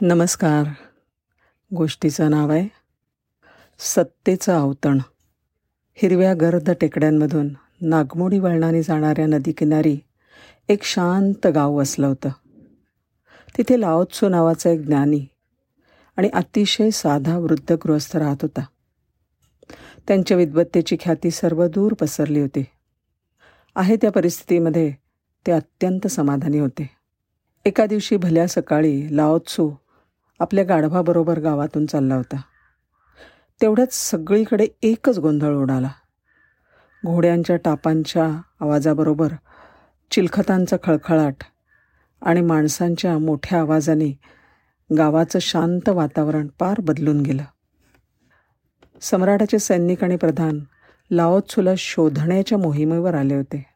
नमस्कार. गोष्टीचं नाव आहे सत्तेचं अवतण हिरव्या गर्द टेकड्यांमधून नागमोडी वळणाने जाणाऱ्या नदीकिनारी एक शांत गाव वसलं होतं. तिथे लाओत्सो नावाचा एक ज्ञानी आणि अतिशय साधा वृद्ध गृहस्थ राहत होता. त्यांच्या विद्वत्तेची ख्याती सर्वदूर पसरली होती. आहे त्या परिस्थितीमध्ये ते अत्यंत समाधानी होते. एका दिवशी भल्या सकाळी लाओत्सू आपल्या गाढवाबरोबर गावातून चालला होता. तेवढ्यात सगळीकडे एकच गोंधळ उडाला. घोड्यांच्या टापांच्या आवाजाबरोबर चिलखतांचा खळखळाट आणि माणसांच्या मोठ्या आवाजाने गावाचं शांत वातावरण पार बदलून गेलं. सम्राटाचे सैनिक आणि प्रधान लाओत्सुला शोधण्याच्या मोहिमेवर आले होते.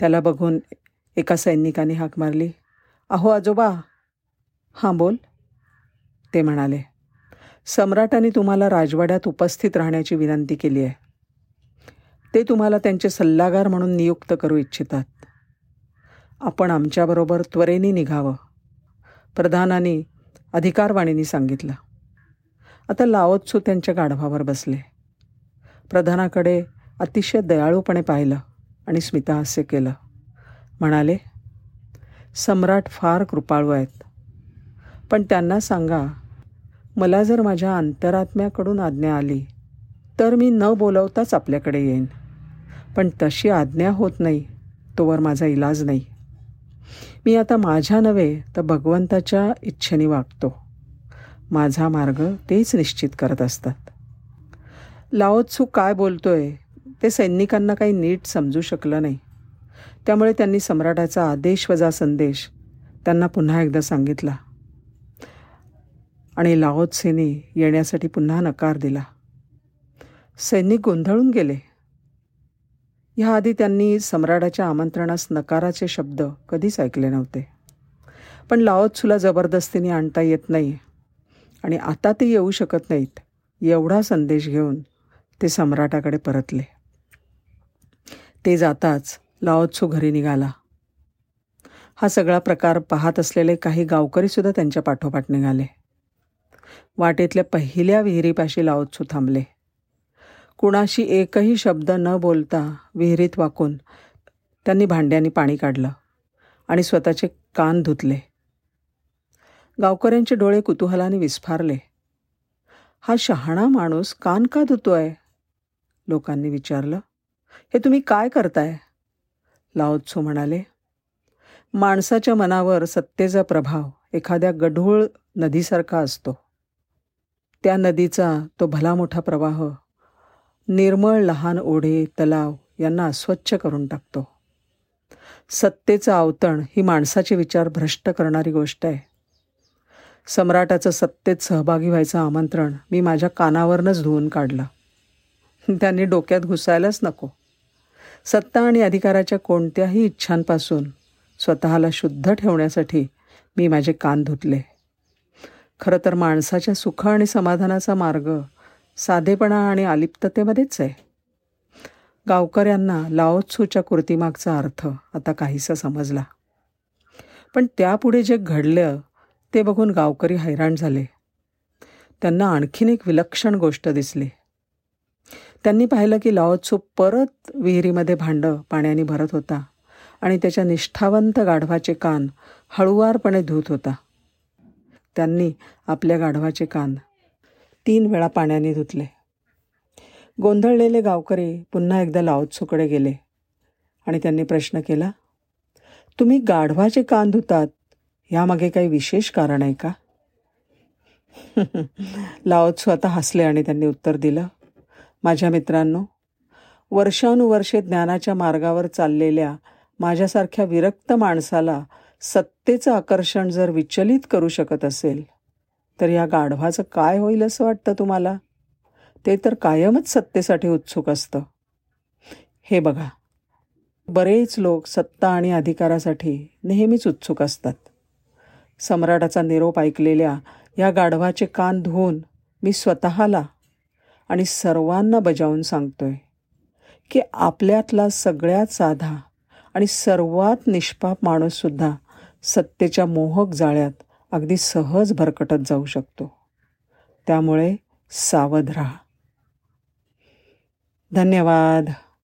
त्याला बघून एका सैनिकाने हाक मारली. अहो आजोबा. हां बोल. ते म्हणाले सम्राटाने तुम्हाला राजवाड्यात उपस्थित राहण्याची विनंती केली आहे. ते तुम्हाला त्यांचे सल्लागार म्हणून नियुक्त करू इच्छितात. आपण आमच्याबरोबर त्वरेने निघावं. प्रधानाने अधिकारवाणीने सांगितलं. आता लाओत्सू त्यांच्या गाढवावर बसले. प्रधानाकडे अतिशय दयाळूपणे पाहिलं आणि स्मिताहास्य केलं. म्हणाले सम्राट फार कृपाळू आहेत. पण त्यांना सांगा मला जर माझ्या अंतरात्म्याकडून आज्ञा आली तर मी न बोलवताच आपल्याकडे येईन. पण तशी आज्ञा होत नाही तोवर माझा इलाज नाही. मी आता माझ्या नव्हे तर भगवंताच्या इच्छेने वागतो. माझा मार्ग तेच निश्चित करत असतात. लाओत्सू काय बोलतोय ते सैनिकांना काही नीट समजू शकलं नाही. त्यामुळे त्यांनी सम्राटाचा आदेश वजा संदेश त्यांना पुन्हा एकदा सांगितला. आणि लाओत्सेने येण्यासाठी पुन्हा नकार दिला. सैनिक गोंधळून गेले. ह्याआधी त्यांनी सम्राटाच्या आमंत्रणास नकाराचे शब्द कधीच ऐकले नव्हते. पण लाओत्सूला जबरदस्तीने आणता येत नाही आणि आता ते येऊ शकत नाहीत एवढा संदेश घेऊन ते सम्राटाकडे परतले. ते जाताच लाओत्सू घरी निघाला. हा सगळा प्रकार पाहत असलेले काही गावकरीसुद्धा त्यांच्या पाठोपाठ निघाले. वाटेतल्या पहिल्या विहिरीपाशी लावतसू थांबले. कुणाशी एकही शब्द न बोलता विहिरीत वाकून त्यांनी भांड्यांनी पाणी काढलं आणि स्वतःचे कान धुतले. गावकऱ्यांचे डोळे कुतूहलाने विस्फारले. हा शहाणा माणूस कान का धुतोय? लोकांनी विचारलं. हे तुम्ही काय करताय? लाओत्सू म्हणाले. माणसाच्या मनावर सत्तेचा प्रभाव एखाद्या गढूळ नदीसारखा असतो. त्या नदीचा तो भला मोठा प्रवाह निर्मळ लहान ओढे तलाव यांना अस्वच्छ करून टाकतो. सत्तेचं आवतण ही माणसाचे विचार भ्रष्ट करणारी गोष्ट आहे. सम्राटाचं सत्तेत सहभागी व्हायचं आमंत्रण मी माझ्या कानावरनंच धुवून काढलं. त्यांनी डोक्यात घुसायलाच नको. सत्ता आणि अधिकाराच्या कोणत्याही इच्छांपासून स्वतःला शुद्ध ठेवण्यासाठी मी माझे कान धुतले. खरं तर माणसाच्या सुख आणि समाधानाचा मार्ग साधेपणा आणि अलिप्ततेमध्येच आहे. गावकऱ्यांना लाओत्सूच्या कृतीमागचा अर्थ आता काहीसा समजला. पण त्यापुढे जे घडलं ते बघून गावकरी हैराण झाले. त्यांना आणखीन एक विलक्षण गोष्ट दिसली. त्यांनी पाहिलं की लाओत्सू परत विहिरीमध्ये भांडं पाण्याने भरत होता आणि त्याच्या निष्ठावंत गाढवाचे कान हळुवारपणे धुत होता. त्यांनी आपल्या गाढवाचे कान तीन वेळा पाण्याने धुतले. गोंधळलेले गावकरी पुन्हा एकदा लाओत्सूकडे गेले आणि त्यांनी प्रश्न केला तुम्ही गाढवाचे कान धुतात ह्यामागे काही विशेष कारण आहे का? लाओत्सू आता हसले आणि त्यांनी उत्तर दिलं माझ्या मित्रांनो वर्षानुवर्षे ज्ञानाच्या मार्गावर चाललेल्या माझ्यासारख्या विरक्त माणसाला सत्तेचं आकर्षण जर विचलित करू शकत असेल तर या गाढवाचं काय होईल असं वाटतं तुम्हाला? ते तर कायमच सत्तेसाठी उत्सुक असतं. हे बघा बरेच लोक सत्ता आणि अधिकारासाठी नेहमीच उत्सुक असतात. सम्राटाचा निरोप ऐकलेल्या या गाढवाचे कान धुवून मी स्वतःला आणि सर्वांना बजावून सांगतोय की आपल्यातला सगळ्यात साधा आणि सर्वात निष्पाप माणूससुद्धा सत्तेच्या मोहक जाळ्यात अगदी सहज भरकटत जाऊ शकतो. त्यामुळे सावध राहा. धन्यवाद.